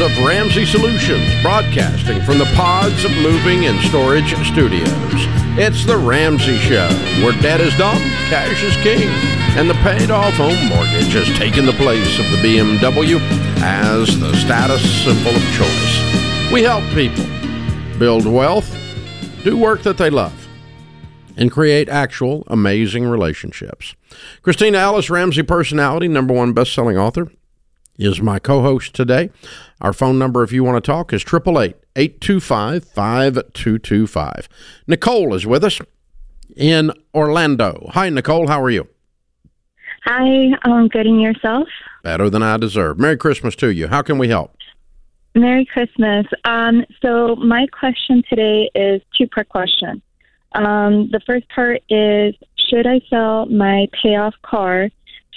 of Ramsey Solutions, broadcasting from the Pods of Moving and Storage Studios. It's The Ramsey Show, where debt is dumb, cash is king, and the paid off home mortgage has taken the place of the BMW as the status symbol of choice. We help people build wealth, do work that they love and create actual amazing relationships. Kristina Ellis, Ramsey personality, number one best-selling author, is my co-host today. Our phone number, if you want to talk, is 888-825-5225. Nicole is with us in Orlando. Hi, Nicole. How are you? Hi, I'm good. And yourself? Better than I deserve. Merry Christmas to you. How can we help? Merry Christmas. Um, so my question today is two-part question. Um, the first part is should I sell my payoff car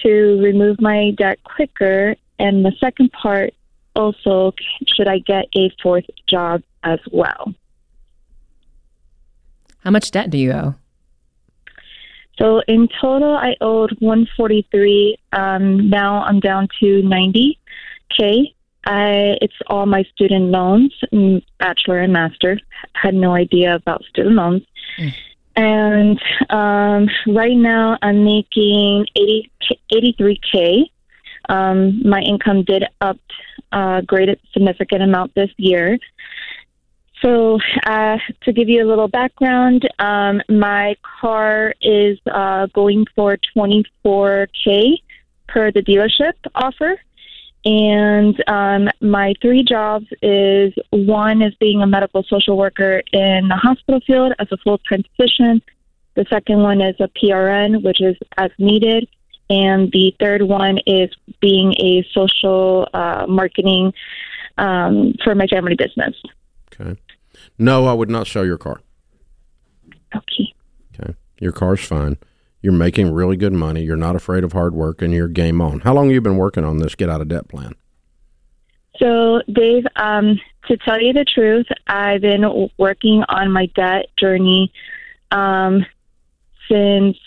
to remove my debt quicker? And the second part also, should I get a fourth job as well? How much debt do you owe? So in total, I owed 143. Um, now I'm down to 90k. I, it's all my student loans, bachelor and master. Had no idea about student loans. Mm. And um, right now I'm making 80, 83K. Um, my income did up a great significant amount this year. So, uh, to give you a little background, um, my car is uh, going for 24K per the dealership offer. And um, my three jobs is one is being a medical social worker in the hospital field as a full time position. The second one is a PRN, which is as needed. And the third one is being a social uh, marketing um, for my family business. Okay. No, I would not sell your car. Okay. Okay. Your car's fine. You're making really good money. You're not afraid of hard work, and you're game on. How long have you been working on this get out of debt plan? So, Dave, um, to tell you the truth, I've been working on my debt journey um, since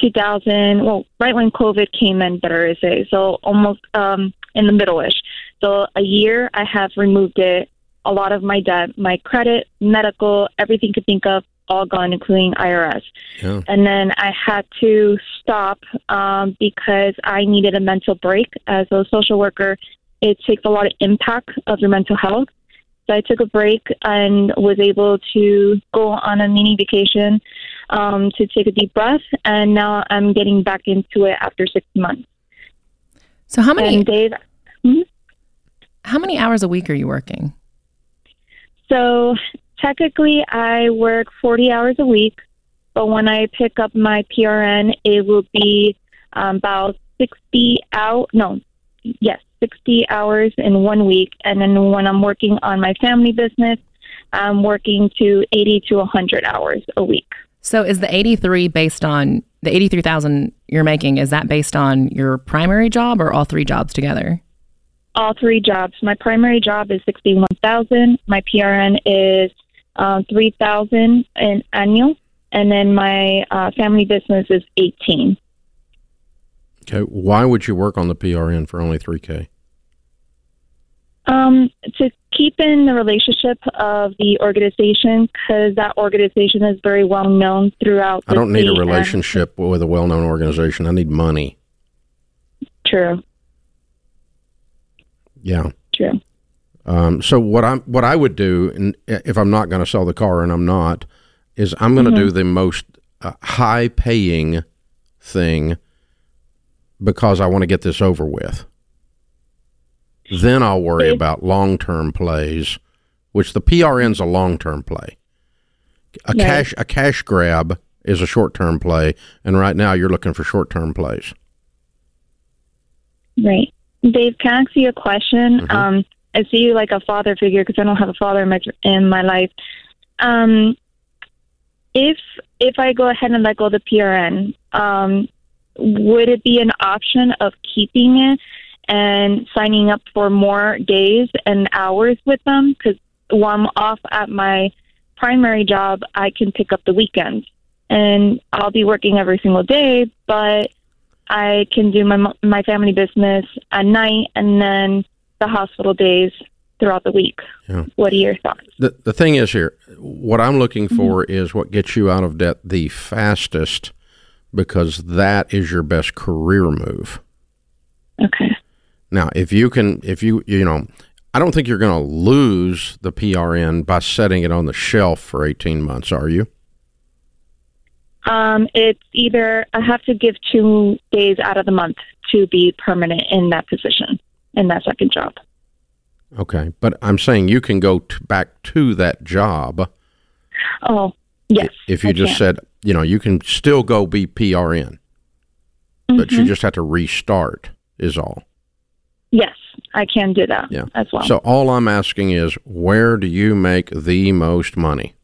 2000. Well, right when COVID came in, better to say. So, almost um, in the middle-ish. So, a year I have removed it. A lot of my debt, my credit, medical, everything you could think of, all gone, including IRS. Yeah. And then I had to stop um, because I needed a mental break. As a social worker, it takes a lot of impact of your mental health. So I took a break and was able to go on a mini vacation um, to take a deep breath. And now I'm getting back into it after six months. So how many? Dave, hmm? How many hours a week are you working? So technically I work 40 hours a week, but when I pick up my PRN, it will be um, about 60 out. No, yes, 60 hours in one week. And then when I'm working on my family business, I'm working to 80 to 100 hours a week. So is the 83 based on the 83,000 you're making is that based on your primary job or all three jobs together? All three jobs. My primary job is 61,000. My PRN is uh, 3000 in annual, and then my uh, family business is 18 Okay, why would you work on the PRN for only 3K? Um, to keep in the relationship of the organization because that organization is very well known throughout. I don't need a relationship and, with a well known organization. I need money. True. Yeah. True. Um, so what I'm what I would do, and if I'm not going to sell the car, and I'm not, is I'm going to mm-hmm. do the most uh, high paying thing because I want to get this over with. Then I'll worry about long term plays, which the PRN's a long term play. A cash a cash grab is a short term play, and right now you're looking for short term plays. Right, Dave. Can I ask you a question? Mm-hmm. Um, I see you like a father figure because I don't have a father in my in my life. Um, if if I go ahead and let go of the PRN, um, would it be an option of keeping it and signing up for more days and hours with them? Because while I'm off at my primary job, I can pick up the weekends, and I'll be working every single day, but I can do my my family business at night and then the hospital days throughout the week. Yeah. What are your thoughts? The, the thing is here, what I'm looking mm-hmm. for is what gets you out of debt the fastest because that is your best career move. Okay. Now, if you can, if you, you know, I don't think you're going to lose the PRN by setting it on the shelf for 18 months, are you? Um, it's either I have to give two days out of the month to be permanent in that position in that second job. Okay. But I'm saying you can go t- back to that job Oh, yes. if you I just can. said, you know, you can still go be PRN, but you Mhm. just have to restart, is all. Yes, I can do that Yeah. as well. So all I'm asking is, where do you make the most money?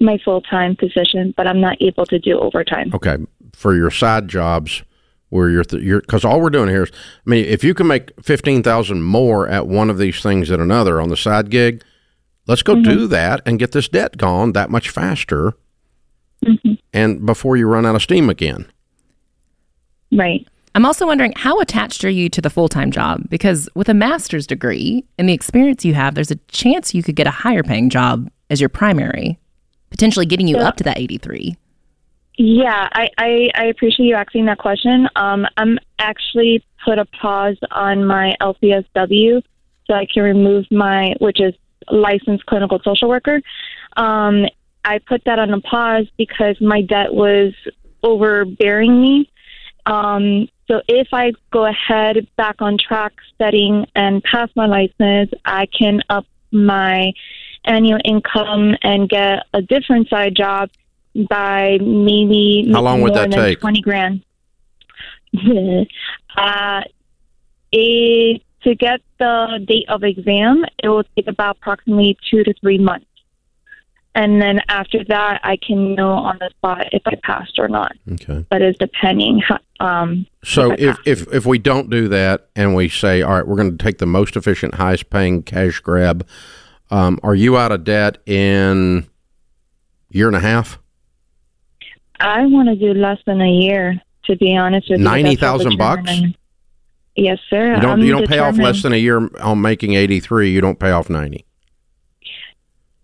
My full time position, but I'm not able to do overtime. Okay, for your side jobs, where you're, th- you're, because all we're doing here is, I mean, if you can make fifteen thousand more at one of these things than another on the side gig, let's go do mm-hmm. that and get this debt gone that much faster, mm-hmm. and before you run out of steam again. Right. I'm also wondering how attached are you to the full time job? Because with a master's degree and the experience you have, there's a chance you could get a higher paying job as your primary, potentially getting you Yeah. up to that 83. Yeah, I, I, I appreciate you asking that question. Um, I'm actually put a pause on my LCSW so I can remove my, which is licensed clinical social worker. Um, I put that on a pause because my debt was overbearing me. Um, so if I go ahead back on track studying and pass my license, I can up my annual income and get a different side job by maybe How long would that take? Twenty grand. uh, it, to get the date of exam, it will take about approximately two to three months, and then after that, I can know on the spot if I passed or not. Okay. But it's depending. Um, So If if, if if we don't do that and we say, all right, we're going to take the most efficient, highest paying cash grab, um, are you out of debt in year and a half? I want to do less than a year, to be honest with you. 90,000 bucks? Yes, sir. You don't I'm you don't pay off less than a year on making eighty three. You don't pay off ninety.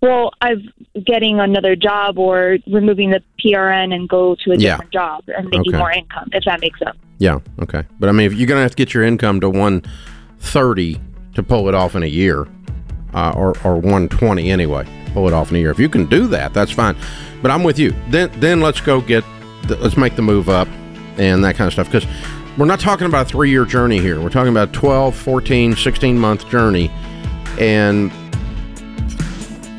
Well, I'm getting another job or removing the PRN and go to a Yeah. different job and making Okay. more income, if that makes sense. Yeah. Okay. But I mean, if you're going to have to get your income to one thirty to pull it off in a year, uh, or or one twenty anyway, pull it off in a year. If you can do that, that's fine. But I'm with you. Then then let's go get the, let's make the move up and that kind of stuff because we're not talking about a three year journey here. We're talking about a 12, 14, 16 month journey, and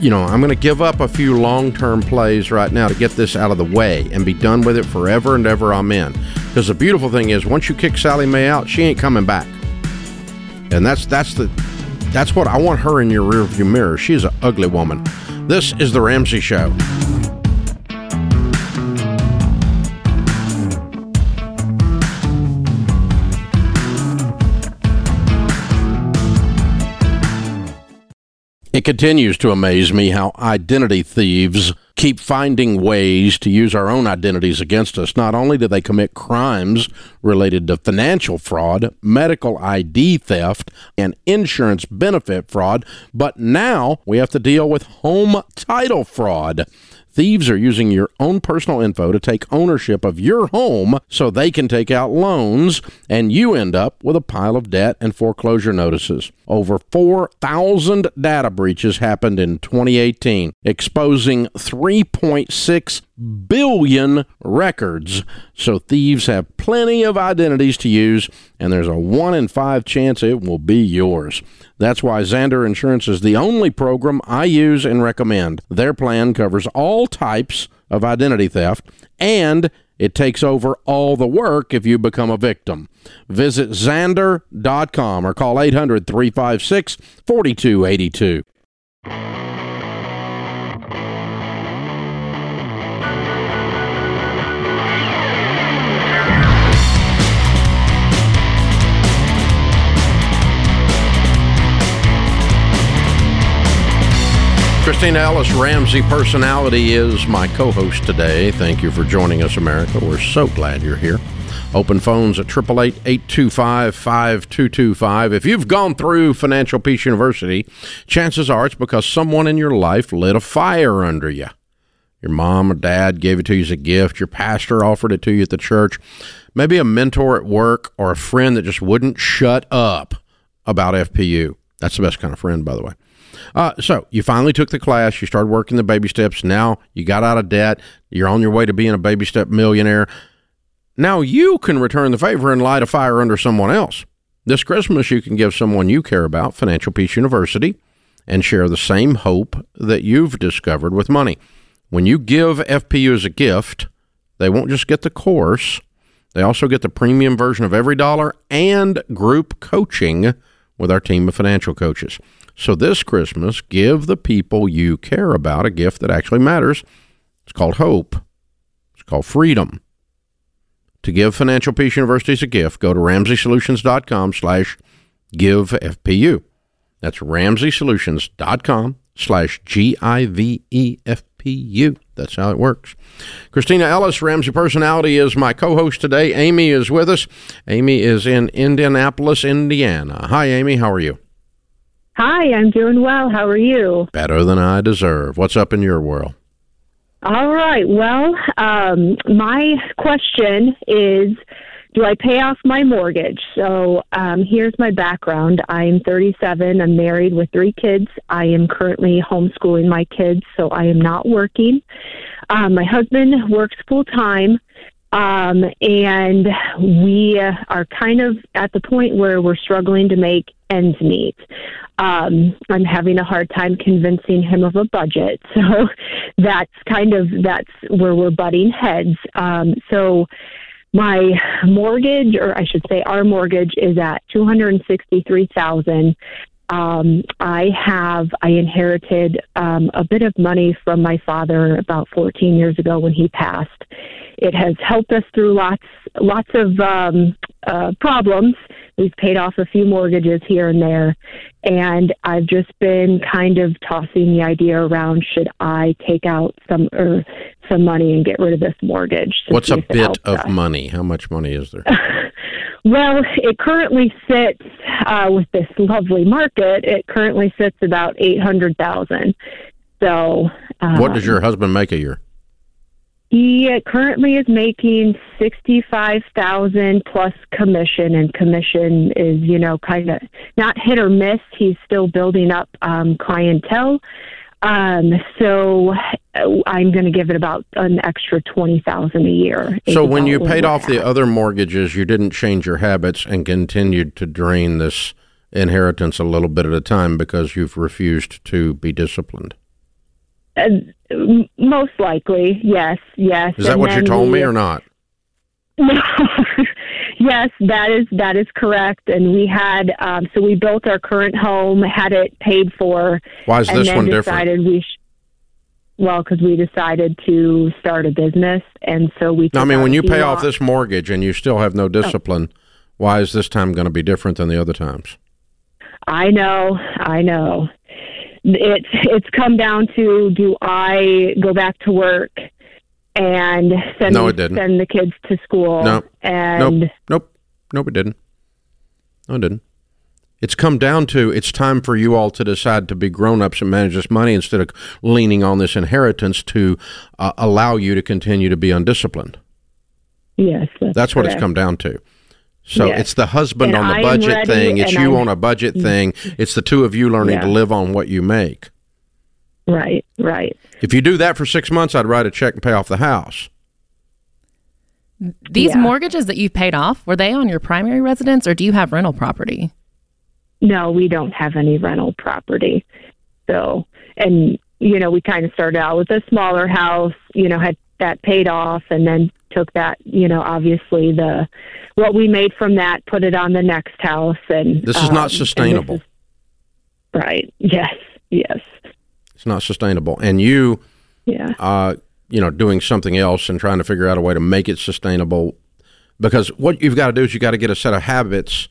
you know, I'm going to give up a few long term plays right now to get this out of the way and be done with it forever and ever. I'm in. Because the beautiful thing is, once you kick Sallie Mae out, she ain't coming back. And that's that's the that's what I want her in your rearview mirror. She's an ugly woman. This is the Ramsey Show. It continues to amaze me how identity thieves keep finding ways to use our own identities against us. Not only do they commit crimes related to financial fraud, medical ID theft, and insurance benefit fraud, but now we have to deal with home title fraud. Thieves are using your own personal info to take ownership of your home so they can take out loans, and you end up with a pile of debt and foreclosure notices. Over 4,000 data breaches happened in 2018, exposing 3.6 billion records. So thieves have plenty of identities to use, and there's a 1 in 5 chance it will be yours. That's why Zander Insurance is the only program I use and recommend. Their plan covers all types of identity theft and it takes over all the work if you become a victim. Visit Zander.com or call 800 356 4282. Kristina Ellis, Ramsey Personality, is my co host today. Thank you for joining us, America. We're so glad you're here. Open phones at 888-825-5225. If you've gone through Financial Peace University, chances are it's because someone in your life lit a fire under you. Your mom or dad gave it to you as a gift. Your pastor offered it to you at the church. Maybe a mentor at work or a friend that just wouldn't shut up about FPU. That's the best kind of friend, by the way. Uh, so you finally took the class. You started working the baby steps. Now you got out of debt. You're on your way to being a baby step millionaire. Now you can return the favor and light a fire under someone else. This Christmas, you can give someone you care about Financial Peace University and share the same hope that you've discovered with money. When you give FPU as a gift, they won't just get the course, they also get the premium version of EveryDollar and group coaching with our team of financial coaches. So this Christmas, give the people you care about a gift that actually matters. It's called hope. It's called freedom. To give Financial Peace Universities a gift, go to ramseysolutions.com slash give FPU. That's ramseysolutions.com slash G-I-V-E-F-P-U. That's how it works. Kristina Ellis, Ramsey Personality, is my co-host today. Amy is with us. Amy is in Indianapolis, Indiana. Hi, Amy. How are you? Hi, I'm doing well. How are you? Better than I deserve. What's up in your world? All right. Well, um, my question is Do I pay off my mortgage? So um, here's my background I'm 37. I'm married with three kids. I am currently homeschooling my kids, so I am not working. Um, my husband works full time. Um, and we are kind of at the point where we're struggling to make ends meet. Um, I'm having a hard time convincing him of a budget, so that's kind of that's where we're butting heads. Um, so my mortgage, or I should say, our mortgage is at two hundred and sixty-three thousand. Um, I have I inherited um, a bit of money from my father about 14 years ago when he passed. It has helped us through lots lots of um, uh, problems. We've paid off a few mortgages here and there, and I've just been kind of tossing the idea around: should I take out some or some money and get rid of this mortgage? What's a bit of us. money? How much money is there? well, it currently sits uh, with this lovely market. It currently sits about eight hundred thousand. So, um, what does your husband make a year? He currently is making sixty-five thousand plus commission, and commission is you know kind of not hit or miss. He's still building up um, clientele, um, so uh, I'm going to give it about an extra twenty thousand a year. So when you paid off the other mortgages, you didn't change your habits and continued to drain this inheritance a little bit at a time because you've refused to be disciplined. Uh, most likely, yes, yes. Is that and what you told we, me or not? No. yes, that is that is correct. And we had um, so we built our current home, had it paid for. Why is this one decided different? We sh- well, because we decided to start a business, and so we. No, I mean, when you pay off this mortgage and you still have no discipline, oh. why is this time going to be different than the other times? I know, I know it's it's come down to do I go back to work and send no, it didn't. send the kids to school? No, and nope, nope, nope, it didn't. No, it didn't. It's come down to it's time for you all to decide to be grown ups and manage this money instead of leaning on this inheritance to uh, allow you to continue to be undisciplined. Yes, that's, that's what it's come down to. So yes. it's the husband and on the budget thing. It's you I'm, on a budget thing. It's the two of you learning yeah. to live on what you make. Right, right. If you do that for six months, I'd write a check and pay off the house. These yeah. mortgages that you've paid off, were they on your primary residence or do you have rental property? No, we don't have any rental property. So, and, you know, we kind of started out with a smaller house, you know, had that paid off and then took that, you know, obviously the what we made from that, put it on the next house, and this is um, not sustainable. Is, right? Yes. Yes. It's not sustainable, and you, yeah, uh, you know, doing something else and trying to figure out a way to make it sustainable, because what you've got to do is you got to get a set of habits.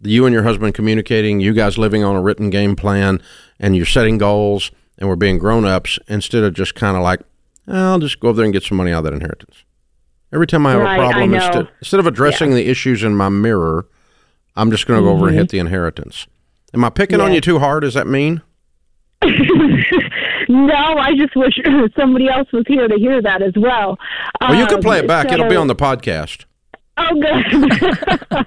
You and your husband communicating, you guys living on a written game plan, and you're setting goals, and we're being grown ups instead of just kind of like, I'll just go over there and get some money out of that inheritance. Every time I have Right, a problem, instead, instead of addressing the issues in my mirror, I'm just going to go over and hit the inheritance. Am I picking on Mm-hmm. You too hard? Does that mean? no, I just wish somebody else was here to hear that as well. Well, you can Um, play it back. It'll be on the podcast. Oh, good.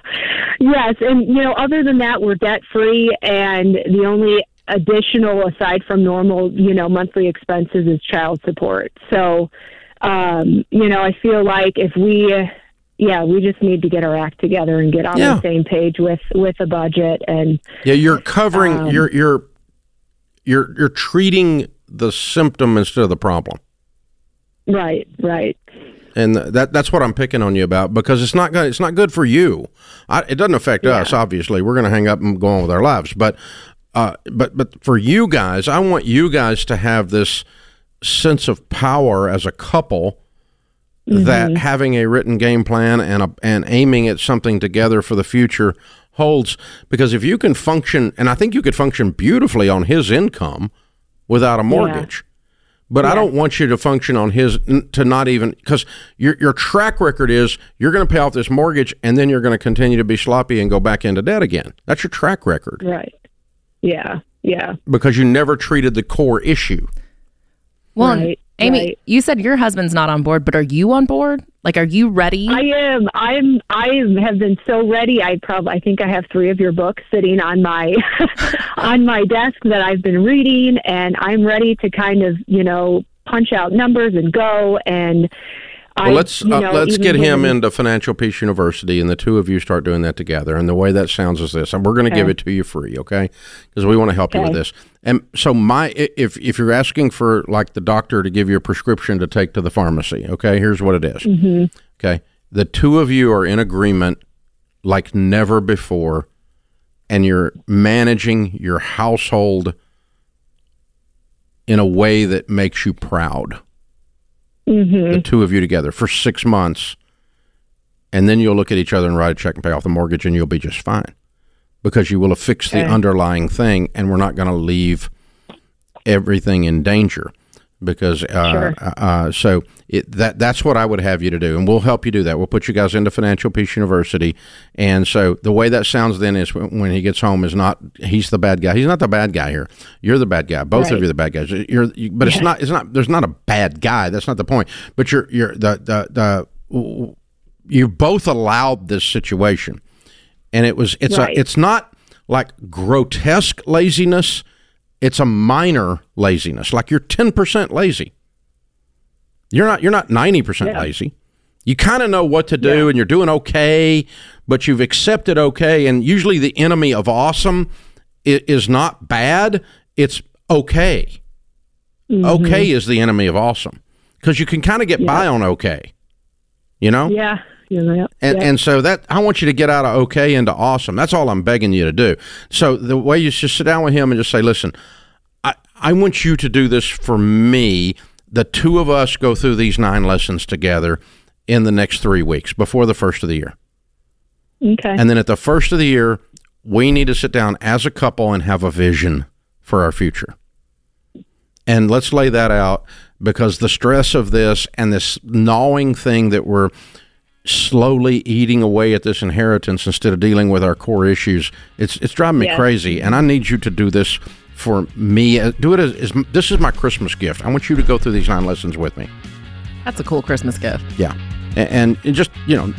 yes, and you know, other than that, we're debt free, and the only additional, aside from normal, you know, monthly expenses, is child support. So, um, you know, I feel like if we, yeah, we just need to get our act together and get on Yeah. the same page with with a budget and Yeah, you're covering. Um, you're you're you're you're treating the symptom instead of the problem. right, right. and that that's what I'm picking on you about because it's not good. It's not good for you. I, it doesn't affect us. Obviously, we're going to hang up and go on with our lives. But uh, but but for you guys, I want you guys to have this sense of power as a couple. That having a written game plan and a, and aiming at something together for the future holds because if you can function and I think you could function beautifully on his income without a mortgage. But I don't want you to function on his to not even because your your track record is you're going to pay off this mortgage and then you're going to continue to be sloppy and go back into debt again. That's your track record Right. Yeah. Yeah. because you never treated the core issue. Well, Right, Amy, right. you said your husband's not on board, but are you on board? Like, are you ready? I am. I'm. I have been so ready. I probably. I think I have three of your books sitting on my on my desk that I've been reading, and I'm ready to kind of you know punch out numbers and go. And I, Well, let's uh, know, let's get him into Financial Peace University, and the two of you start doing that together. And the way that sounds is this: and we're going to give it to you free, okay? Because we want to help you with this. And so, my if if you're asking for like the doctor to give you a prescription to take to the pharmacy, okay, here's what it is. Mm-hmm. Okay, the two of you are in agreement like never before, and you're managing your household in a way that makes you proud Mhm. the two of you together for six months, and then you'll look at each other and write a check and pay off the mortgage, and you'll be just fine because you will have fixed the Okay. underlying thing, and we're not going to leave everything in danger. Because uh, Sure. uh, uh, so it, that that's what I would have you to do, and we'll help you do that. We'll put you guys into Financial Peace University, and so the way that sounds then is when, when he gets home is not he's the bad guy. He's not the bad guy here. You're the bad guy. Both of you are the bad guys. You're, you, but it's not. It's not. There's not a bad guy. That's not the point. But you're you're the the the you both allowed this situation, and it was it's Right. a it's not like grotesque laziness. It's a minor laziness. Like you're ten percent lazy. You're not. You're not ninety percent Yeah. lazy. You kind of know what to do, and you're doing okay, but you've accepted okay. And usually, the enemy of awesome is not bad. It's okay. Mm-hmm. Okay is the enemy of awesome because you can kind of get by on okay. You know. Yeah. And yeah. and so that I want you to get out of okay into awesome. That's all I'm begging you to do. So the way you just sit down with him and just say, listen, I, I want you to do this for me. The two of us go through these nine lessons together in the next three weeks before the first of the year. okay. And then at the first of the year, we need to sit down as a couple and have a vision for our future. And let's lay that out because the stress of this and this gnawing thing that we're slowly eating away at this inheritance instead of dealing with our core issues, it's it's driving me crazy. And I need you to do this for me. Uh, Do it as, as this is my Christmas gift. I want you to go through these nine lessons with me. That's a cool Christmas gift. Yeah. And, and just, you know,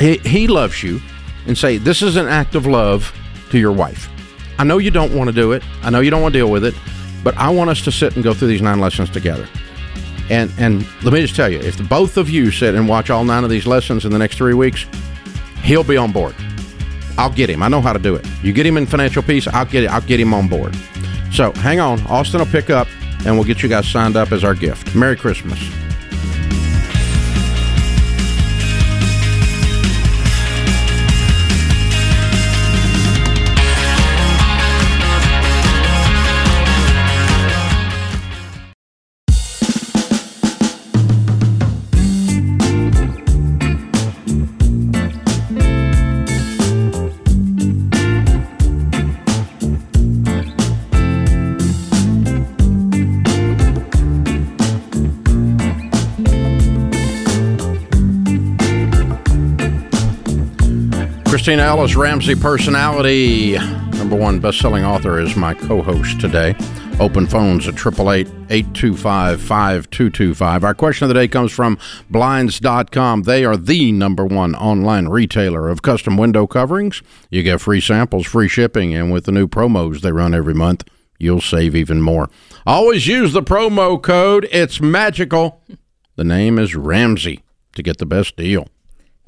he, he loves you and say, this is an act of love to your wife. I know you don't want to do it. I know you don't want to deal with it, but I want us to sit and go through these nine lessons together. And and let me just tell you, if the both of you sit and watch all nine of these lessons in the next three weeks, he'll be on board. I'll get him. I know how to do it. You get him in financial peace, I'll get it. I'll get him on board. So hang on. Austin will pick up and we'll get you guys signed up as our gift. Merry Christmas. Kristina Ellis, Ramsey personality, number one best-selling author, is my co-host today. Open phones at 888-825-5225. Our question of the day comes from Blinds.com. They are the number one online retailer of custom window coverings. You get free samples, free shipping, and with the new promos they run every month, you'll save even more. Always use the promo code. It's magical. The name is Ramsey to get the best deal.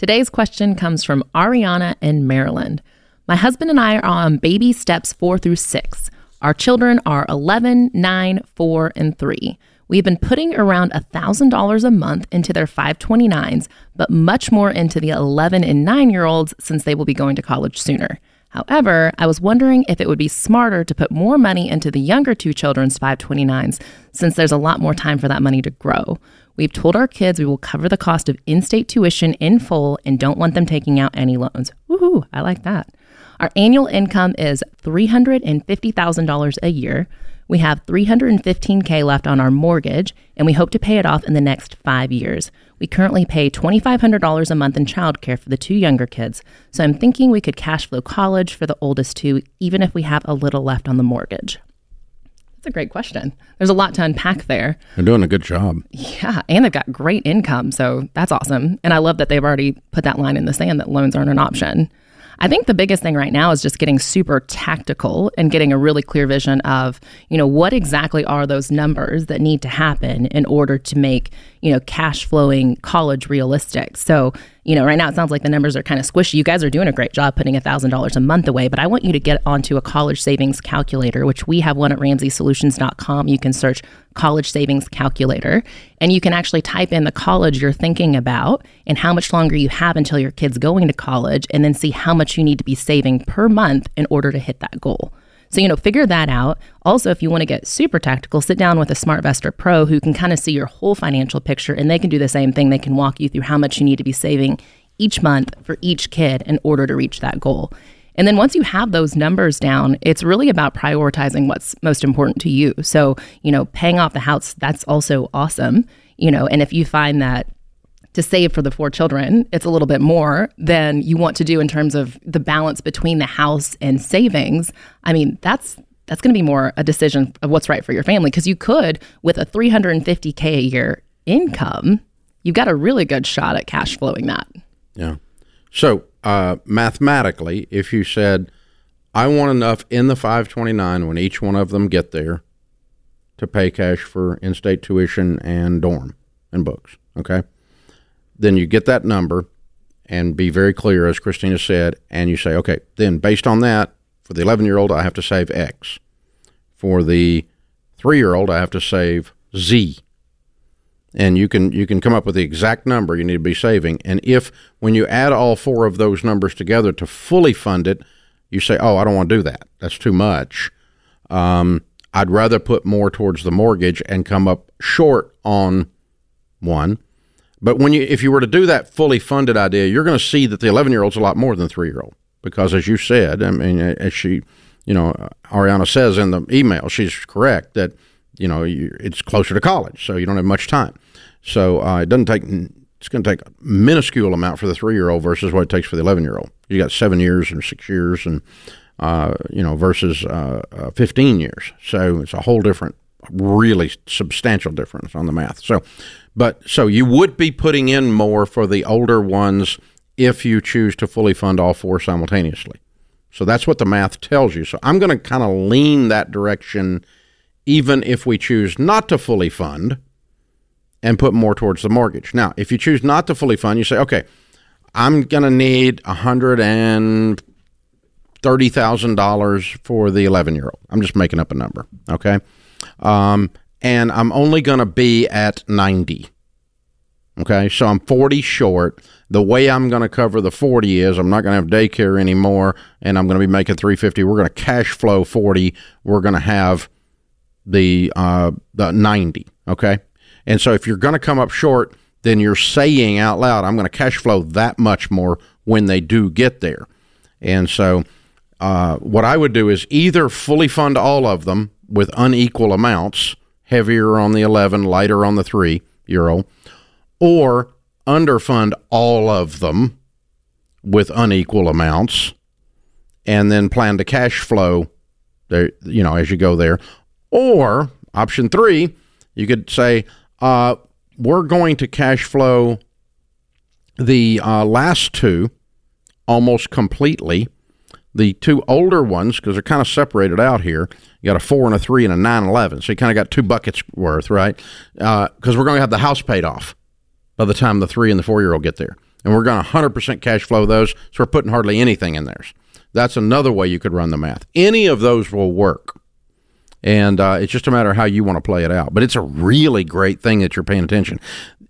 Today's question comes from Ariana in Maryland. My husband and I are on baby steps four through six. Our children are 11, 9, 4, and 3. We've been putting around $1,000 a month into their 529s, but much more into the 11 and 9 year olds since they will be going to college sooner. However, I was wondering if it would be smarter to put more money into the younger two children's 529s since there's a lot more time for that money to grow. We've told our kids we will cover the cost of in state tuition in full and don't want them taking out any loans. Woohoo, I like that. Our annual income is $350,000 a year. We have 315k left on our mortgage and we hope to pay it off in the next 5 years. We currently pay $2500 a month in childcare for the two younger kids. So I'm thinking we could cash flow college for the oldest two even if we have a little left on the mortgage. That's a great question. There's a lot to unpack there. They're doing a good job. Yeah, and they've got great income, so that's awesome. And I love that they've already put that line in the sand that loans aren't an option. I think the biggest thing right now is just getting super tactical and getting a really clear vision of, you know, what exactly are those numbers that need to happen in order to make, you know, cash flowing college realistic. So, you know, right now it sounds like the numbers are kind of squishy. You guys are doing a great job putting $1,000 a month away, but I want you to get onto a college savings calculator, which we have one at ramseysolutions.com. You can search college savings calculator and you can actually type in the college you're thinking about and how much longer you have until your kid's going to college and then see how much you need to be saving per month in order to hit that goal. So, you know, figure that out. Also, if you want to get super tactical, sit down with a SmartVestor Pro who can kind of see your whole financial picture and they can do the same thing. They can walk you through how much you need to be saving each month for each kid in order to reach that goal. And then once you have those numbers down, it's really about prioritizing what's most important to you. So, you know, paying off the house, that's also awesome. You know, and if you find that to save for the four children, it's a little bit more than you want to do in terms of the balance between the house and savings. I mean, that's that's going to be more a decision of what's right for your family because you could with a 350k a year income, you've got a really good shot at cash flowing that. Yeah. So, uh, mathematically, if you said I want enough in the 529 when each one of them get there to pay cash for in-state tuition and dorm and books, okay? Then you get that number and be very clear, as Kristina said, and you say, okay, then based on that, for the 11 year old, I have to save X. For the three year old, I have to save Z. And you can you can come up with the exact number you need to be saving. And if when you add all four of those numbers together to fully fund it, you say, "Oh, I don't want to do that. That's too much." Um, I'd rather put more towards the mortgage and come up short on one but when you, if you were to do that fully funded idea, you're going to see that the 11 year old's a lot more than three year old because, as you said, I mean, as she, you know, Ariana says in the email, she's correct that you know you, it's closer to college, so you don't have much time. So uh, it doesn't take. It's going to take a minuscule amount for the three year old versus what it takes for the 11 year old. You got seven years and six years, and uh, you know, versus uh, uh 15 years. So it's a whole different, really substantial difference on the math. So but so you would be putting in more for the older ones if you choose to fully fund all four simultaneously. So that's what the math tells you. So I'm going to kind of lean that direction, even if we choose not to fully fund and put more towards the mortgage. Now, if you choose not to fully fund, you say, okay, I'm going to need a hundred and thirty thousand dollars for the eleven year old. I'm just making up a number. Okay. Um, and I'm only going to be at 90. Okay, so I'm 40 short. The way I'm going to cover the 40 is I'm not going to have daycare anymore, and I'm going to be making 350. We're going to cash flow 40. We're going to have the uh, the 90. Okay, and so if you're going to come up short, then you're saying out loud, I'm going to cash flow that much more when they do get there. And so, uh, what I would do is either fully fund all of them with unequal amounts heavier on the 11, lighter on the 3 euro, or underfund all of them with unequal amounts and then plan to cash flow there you know as you go there. Or option 3 you could say uh, we're going to cash flow the uh, last two almost completely the two older ones because they're kind of separated out here you got a four and a three and a nine eleven so you kind of got two buckets worth right because uh, we're going to have the house paid off by the time the three and the four year old get there and we're going to 100% cash flow those. So we're putting hardly anything in theirs. That's another way you could run the math. Any of those will work. And uh, it's just a matter of how you want to play it out. But it's a really great thing that you're paying attention.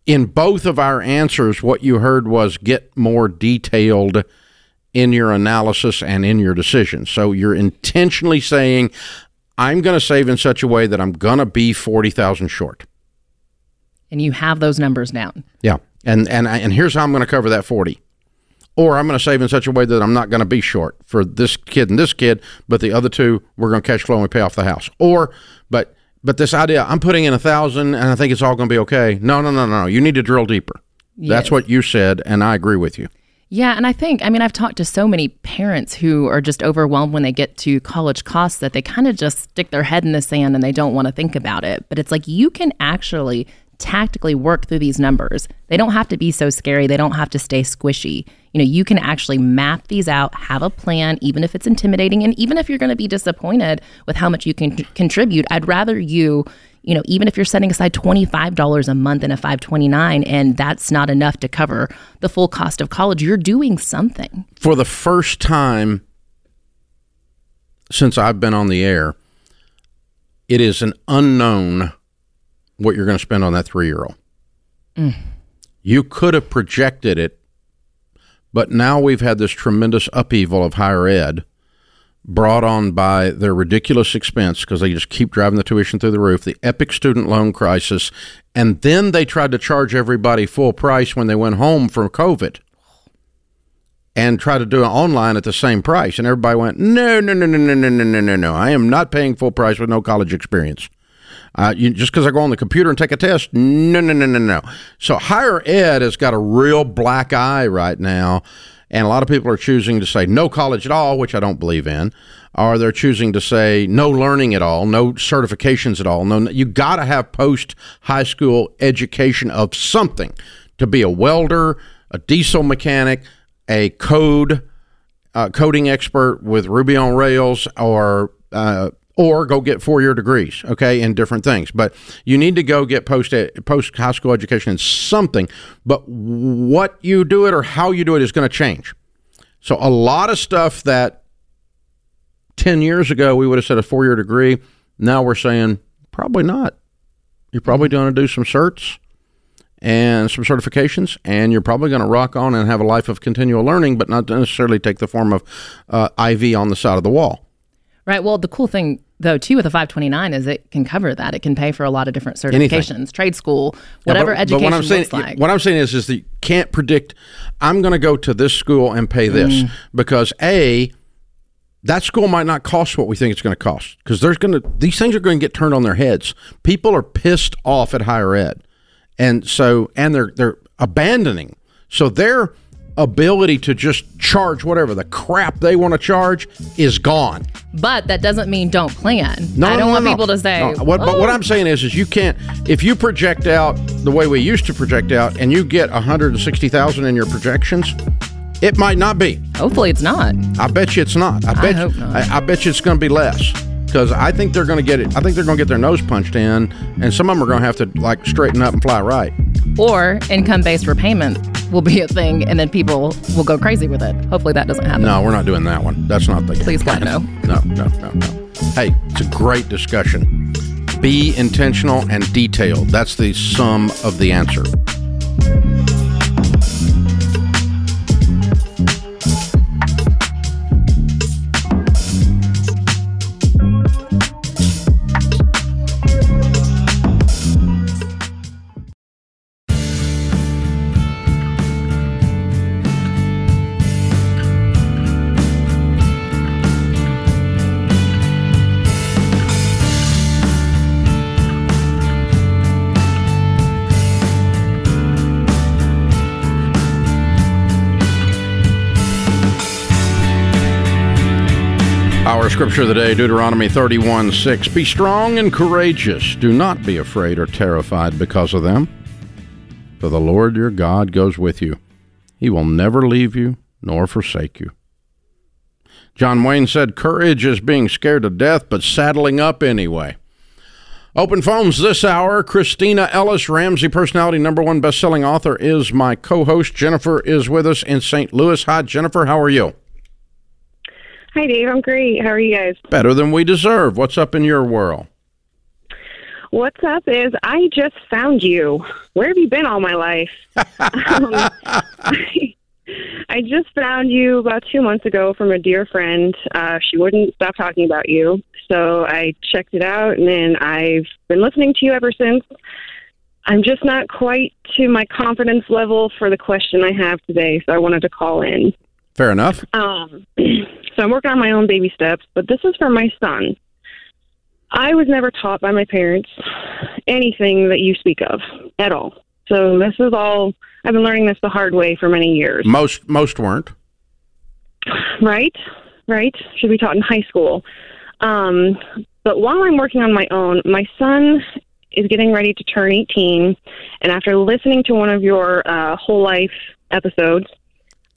In both of our answers, what you heard was get more detailed in your analysis and in your decision. So you're intentionally saying, I'm going to save in such a way that I'm going to be 40,000 short. And you have those numbers down. Yeah and and and here's how I'm going to cover that 40 or I'm going to save in such a way that I'm not going to be short for this kid and this kid, but the other two we're going to cash flow and we pay off the house. Or, but but this idea I'm putting in a thousand and I think it's all going to be okay. No, no, no, no. You need to drill deeper. Yes. That's what you said, and I agree with you. Yeah, and I think I mean I've talked to so many parents who are just overwhelmed when they get to college costs that they kind of just stick their head in the sand and they don't want to think about it. But it's like you can actually tactically work through these numbers. They don't have to be so scary. They don't have to stay squishy. You know, you can actually map these out, have a plan, even if it's intimidating, and even if you're going to be disappointed with how much you can contribute. I'd rather you, you know, even if you're setting aside $25 a month in a 529 and that's not enough to cover the full cost of college, you're doing something. For the first time since I've been on the air, it is an unknown what you're going to spend on that three year old. Mm. You could have projected it, but now we've had this tremendous upheaval of higher ed brought on by their ridiculous expense because they just keep driving the tuition through the roof, the epic student loan crisis, and then they tried to charge everybody full price when they went home from COVID and try to do it online at the same price. And everybody went, no, no, no, no, no, no, no, no, no, no. I am not paying full price with no college experience. Uh, you, just because I go on the computer and take a test, no, no, no, no, no. So higher ed has got a real black eye right now, and a lot of people are choosing to say no college at all, which I don't believe in, or they're choosing to say no learning at all, no certifications at all. No, you got to have post high school education of something to be a welder, a diesel mechanic, a code uh, coding expert with Ruby on Rails, or uh, or go get four year degrees, okay, in different things. But you need to go get post post high school education in something. But what you do it or how you do it is going to change. So a lot of stuff that ten years ago we would have said a four year degree, now we're saying probably not. You're probably going to do some certs and some certifications, and you're probably going to rock on and have a life of continual learning, but not necessarily take the form of uh, IV on the side of the wall. Right. Well, the cool thing though too with a 529 is it can cover that. It can pay for a lot of different certifications, Anything. trade school, whatever yeah, but, education but what I'm saying, like. What I'm saying is, is that you can't predict. I'm going to go to this school and pay this mm. because a that school might not cost what we think it's going to cost because there's going to these things are going to get turned on their heads. People are pissed off at higher ed, and so and they're they're abandoning. So they're ability to just charge whatever the crap they want to charge is gone. But that doesn't mean don't plan. No, I don't no, want no, people to say. What. But what I'm saying is, is you can't if you project out the way we used to project out, and you get 160,000 in your projections. It might not be. Hopefully, it's not. I bet you it's not. I bet. I, you, I, I bet you it's going to be less because I think they're going to get it. I think they're going to get their nose punched in, and some of them are going to have to like straighten up and fly right. Or income based repayment will be a thing, and then people will go crazy with it. Hopefully, that doesn't happen. No, we're not doing that one. That's not the. Case. Please God no. No, no, no, no. Hey, it's a great discussion. Be intentional and detailed. That's the sum of the answer. Our scripture of the day, Deuteronomy 31 6. Be strong and courageous. Do not be afraid or terrified because of them. For the Lord your God goes with you. He will never leave you nor forsake you. John Wayne said, Courage is being scared to death, but saddling up anyway. Open phones this hour. Kristina Ellis, Ramsey personality number one best-selling author, is my co-host. Jennifer is with us in St. Louis. Hi, Jennifer. How are you? Hi, Dave. I'm great. How are you guys? Better than we deserve. What's up in your world? What's up is I just found you. Where have you been all my life? um, I, I just found you about two months ago from a dear friend. Uh, she wouldn't stop talking about you. So I checked it out, and then I've been listening to you ever since. I'm just not quite to my confidence level for the question I have today, so I wanted to call in. Fair enough. Um, so I'm working on my own baby steps, but this is for my son. I was never taught by my parents anything that you speak of at all. So this is all I've been learning this the hard way for many years. Most most weren't. Right, right. Should be taught in high school. Um, but while I'm working on my own, my son is getting ready to turn 18, and after listening to one of your uh, whole life episodes,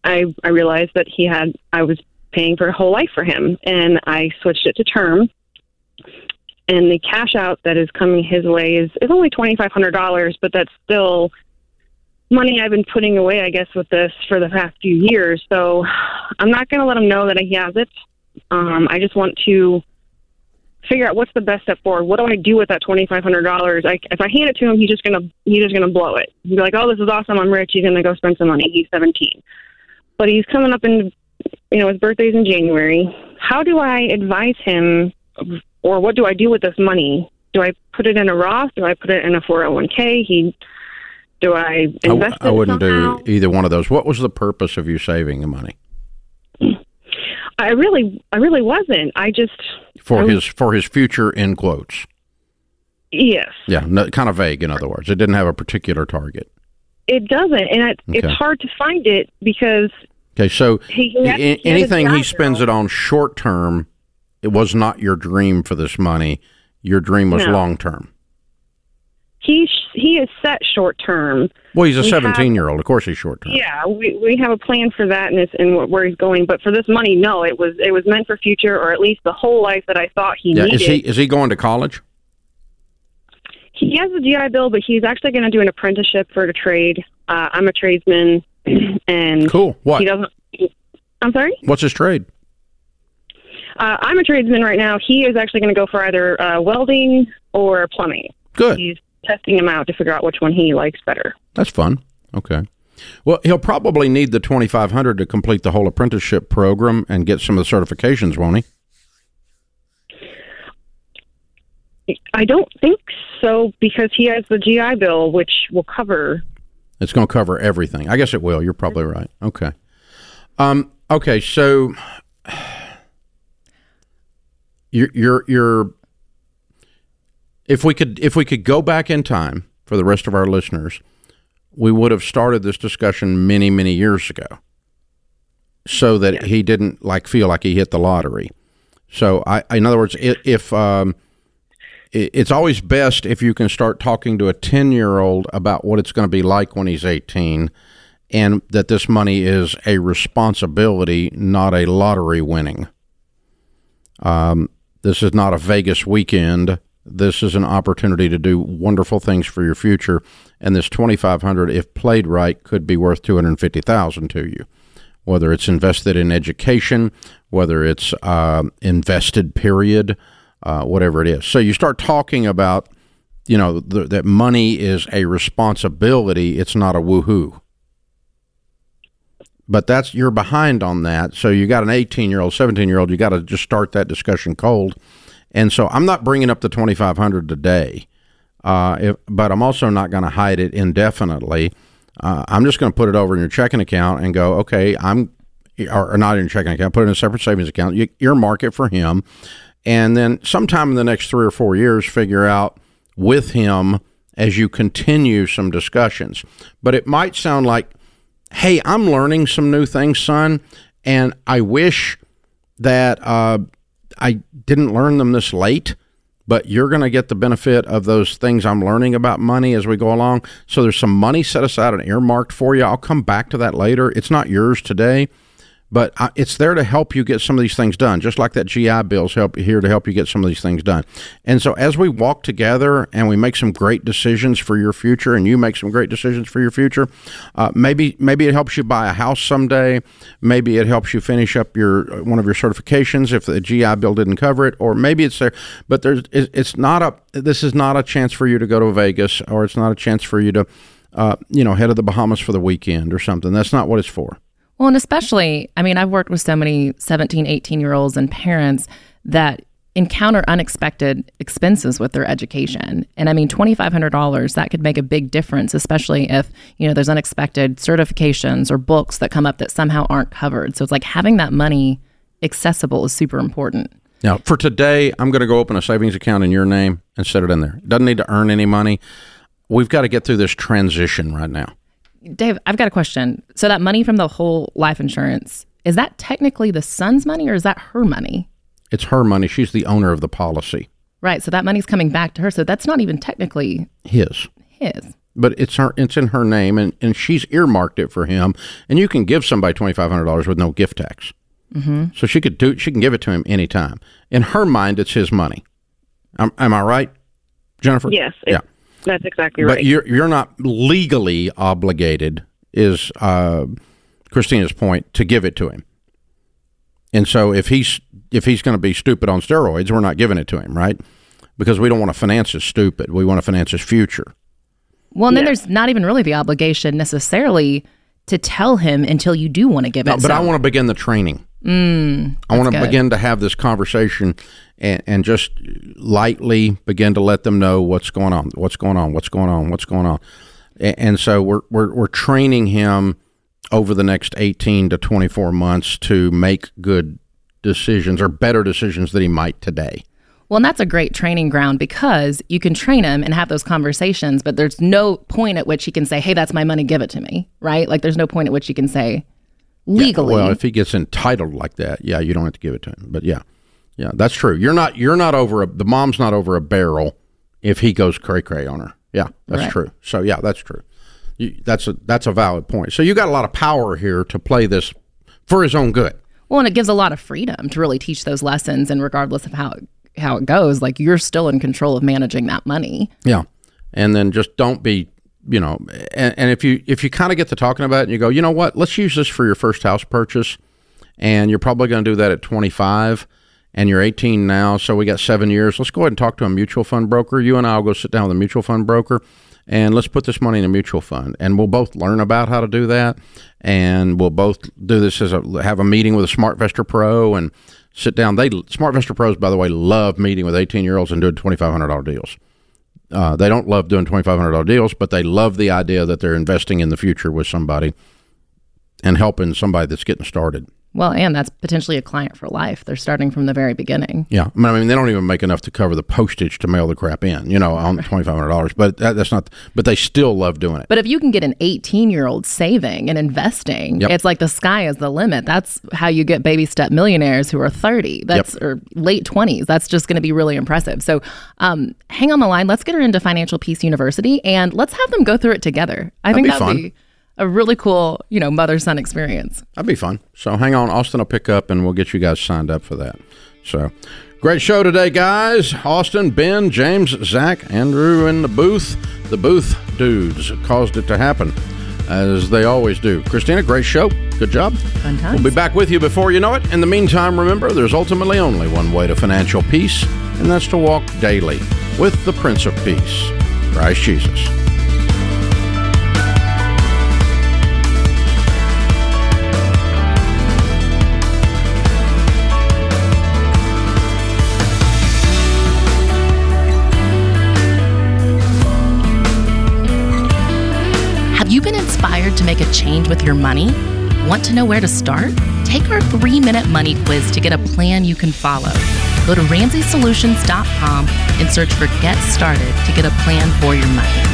I I realized that he had I was paying for a whole life for him, and I switched it to term. And the cash out that is coming his way is is only twenty five hundred dollars, but that's still money I've been putting away, I guess, with this for the past few years. So I'm not going to let him know that he has it. Um, I just want to figure out what's the best step forward. What do I do with that twenty five hundred dollars? If I hand it to him, he's just gonna he's just gonna blow it. He'll be like, "Oh, this is awesome! I'm rich." He's gonna go spend some money. He's seventeen, but he's coming up in you know his birthday's in January. How do I advise him, or what do I do with this money? Do I put it in a Roth? Do I put it in a 401k? He do I invest I, I wouldn't somehow? do either one of those. What was the purpose of you saving the money? I really, I really wasn't. I just For I- his for his future in quotes. yes. Yeah, no, kind of vague in other words. It didn't have a particular target. It doesn't, and it, it's hard to find it because Okay, so He- he had- a- he anything he spends it on short term, it was not your dream for this money. Your dream was No. long term. he he is set short term. Well, he's a We have- 17 year old. Of course, he's short term. Yeah, we we have a plan for that and it's and where he's going. But for this money, no, it was it was meant for future or at least the whole life that I thought he Yeah, needed. is he is he going to college? He has a GI Bill, but he's actually going to do an apprenticeship for a trade. Uh, I'm a tradesman, and Cool. What? he doesn't. I'm sorry. What's his trade? Uh, I'm a tradesman right now. He is actually going to go for either uh, welding or plumbing. Good. He's testing him out to figure out which one he likes better. That's fun. Okay. Well, he'll probably need the 2500 to complete the whole apprenticeship program and get some of the certifications, won't he? I don't think so because he has the GI Bill, which will cover. It's going to cover everything. I guess it will. You're probably right. Okay. Um, okay. So you're, you're, you're, if we could, if we could go back in time for the rest of our listeners, we would have started this discussion many, many years ago so that he didn't like feel like he hit the lottery. So I, in other words, if, um, it's always best if you can start talking to a 10 year old about what it's going to be like when he's 18 and that this money is a responsibility, not a lottery winning. Um, this is not a Vegas weekend. This is an opportunity to do wonderful things for your future. And this 2500 if played right, could be worth 250000 to you. Whether it's invested in education, whether it's um invested period, uh, whatever it is. So you start talking about, you know, th- that money is a responsibility. It's not a woohoo. But that's you're behind on that. So you got an 18 year old, 17 year old. You got to just start that discussion cold. And so I'm not bringing up the 2500 today, uh, if, but I'm also not going to hide it indefinitely. Uh, I'm just going to put it over in your checking account and go, okay, I'm, or, not in your checking account, put it in a separate savings account. You earmark it for him, and then sometime in the next three or four years, figure out with him as you continue some discussions. But it might sound like, hey, I'm learning some new things, son, and I wish that uh, I didn't learn them this late, but you're going to get the benefit of those things I'm learning about money as we go along. So there's some money set aside and earmarked for you. I'll come back to that later. It's not yours today, but it's there to help you get some of these things done. Just like that GI Bill's help here to help you get some of these things done. And so as we walk together and we make some great decisions for your future, and you make some great decisions for your future, uh, maybe maybe it helps you buy a house someday. Maybe it helps you finish up your uh, one of your certifications if the GI Bill didn't cover it, or maybe it's there. But there's it's not a this is not a chance for you to go to Vegas, or it's not a chance for you to. Uh, you know, head of the Bahamas for the weekend or something. That's not what it's for. Well, and especially, I mean, I've worked with so many 17, 18 year olds and parents that encounter unexpected expenses with their education. And I mean, $2,500, that could make a big difference, especially if, you know, there's unexpected certifications or books that come up that somehow aren't covered. So it's like having that money accessible is super important. Now, for today, I'm going to go open a savings account in your name and set it in there. Doesn't need to earn any money. We've got to get through this transition right now. Dave, I've got a question. So that money from the whole life insurance, is that technically the son's money or is that her money? It's her money. She's the owner of the policy. Right. So that money's coming back to her. So that's not even technically his. His. But it's her. It's in her name, and, and she's earmarked it for him. And you can give somebody twenty five hundred dollars with no gift tax. Mm-hmm. So she could do. She can give it to him anytime. In her mind, it's his money. Am, am I right, Jennifer? Yes. Yeah. That's exactly right. But you're you're not legally obligated, is uh, Kristina's point, to give it to him. And so if he's if he's going to be stupid on steroids, we're not giving it to him, right? Because we don't want to finance his stupid. We want to finance his future. Well, and then there's not even really the obligation necessarily to tell him until you do want to give it. But so. I want to begin the training. Mm, I want to good. begin to have this conversation and, and just lightly begin to let them know what's going on, what's going on, what's going on, what's going on. And, and so we're, we're, we're training him over the next 18 to 24 months to make good decisions or better decisions than he might today. Well, and that's a great training ground because you can train him and have those conversations, but there's no point at which he can say, "Hey, that's my money, give it to me." Right? Like there's no point at which he can say legally. Yeah, well, if he gets entitled like that, yeah, you don't have to give it to him. But yeah, yeah, that's true. You're not you're not over a, the mom's not over a barrel if he goes cray cray on her. Yeah, that's Right. true. So yeah, that's true. You, that's a that's a valid point. So you got a lot of power here to play this for his own good. Well, and it gives a lot of freedom to really teach those lessons, and regardless of how how it goes, like you're still in control of managing that money. Yeah, and then just don't be, you know, and, and if you if you kind of get to talking about it and you go, you know what, let's use this for your first house purchase, and you're probably going to do that at 25, and you're 18 now, so we got seven years. Let's go ahead and talk to a mutual fund broker. You and I will go sit down with a mutual fund broker. And let's put this money in a mutual fund, and we'll both learn about how to do that, and we'll both do this as a have a meeting with a SmartVestor Pro and sit down. They SmartVestor Pros, by the way, love meeting with eighteen year olds and doing twenty five hundred dollar deals. Uh, they don't love doing twenty five hundred dollar deals, but they love the idea that they're investing in the future with somebody and helping somebody that's getting started. Well, and that's potentially a client for life. They're starting from the very beginning. Yeah, I mean, they don't even make enough to cover the postage to mail the crap in, you know, on twenty five hundred dollars. But that, that's not. But they still love doing it. But if you can get an 18 year old saving and investing, Yep. it's like the sky is the limit. That's how you get baby step millionaires who are 30. That's or late 20s. That's just going to be really impressive. So um, hang on the line. Let's get her into Financial Peace University and let's have them go through it together. I think be that'd fun. be a really cool, you know, mother son experience. That'd be fun. So hang on, Austin will pick up, and we'll get you guys signed up for that. So great show today, guys. Austin, Ben, James, Zach, Andrew in the booth. The booth dudes caused it to happen, as they always do. Kristina, great show. Good job. Fun times. We'll be back with you before you know it. In the meantime, remember there's ultimately only one way to financial peace, and that's to walk daily with the Prince of Peace, Christ Jesus. Have you been inspired to make a change with your money? Want to know where to start? Take our three minute money quiz to get a plan you can follow. Go to RamseySolutions.com and search for Get Started to get a plan for your money.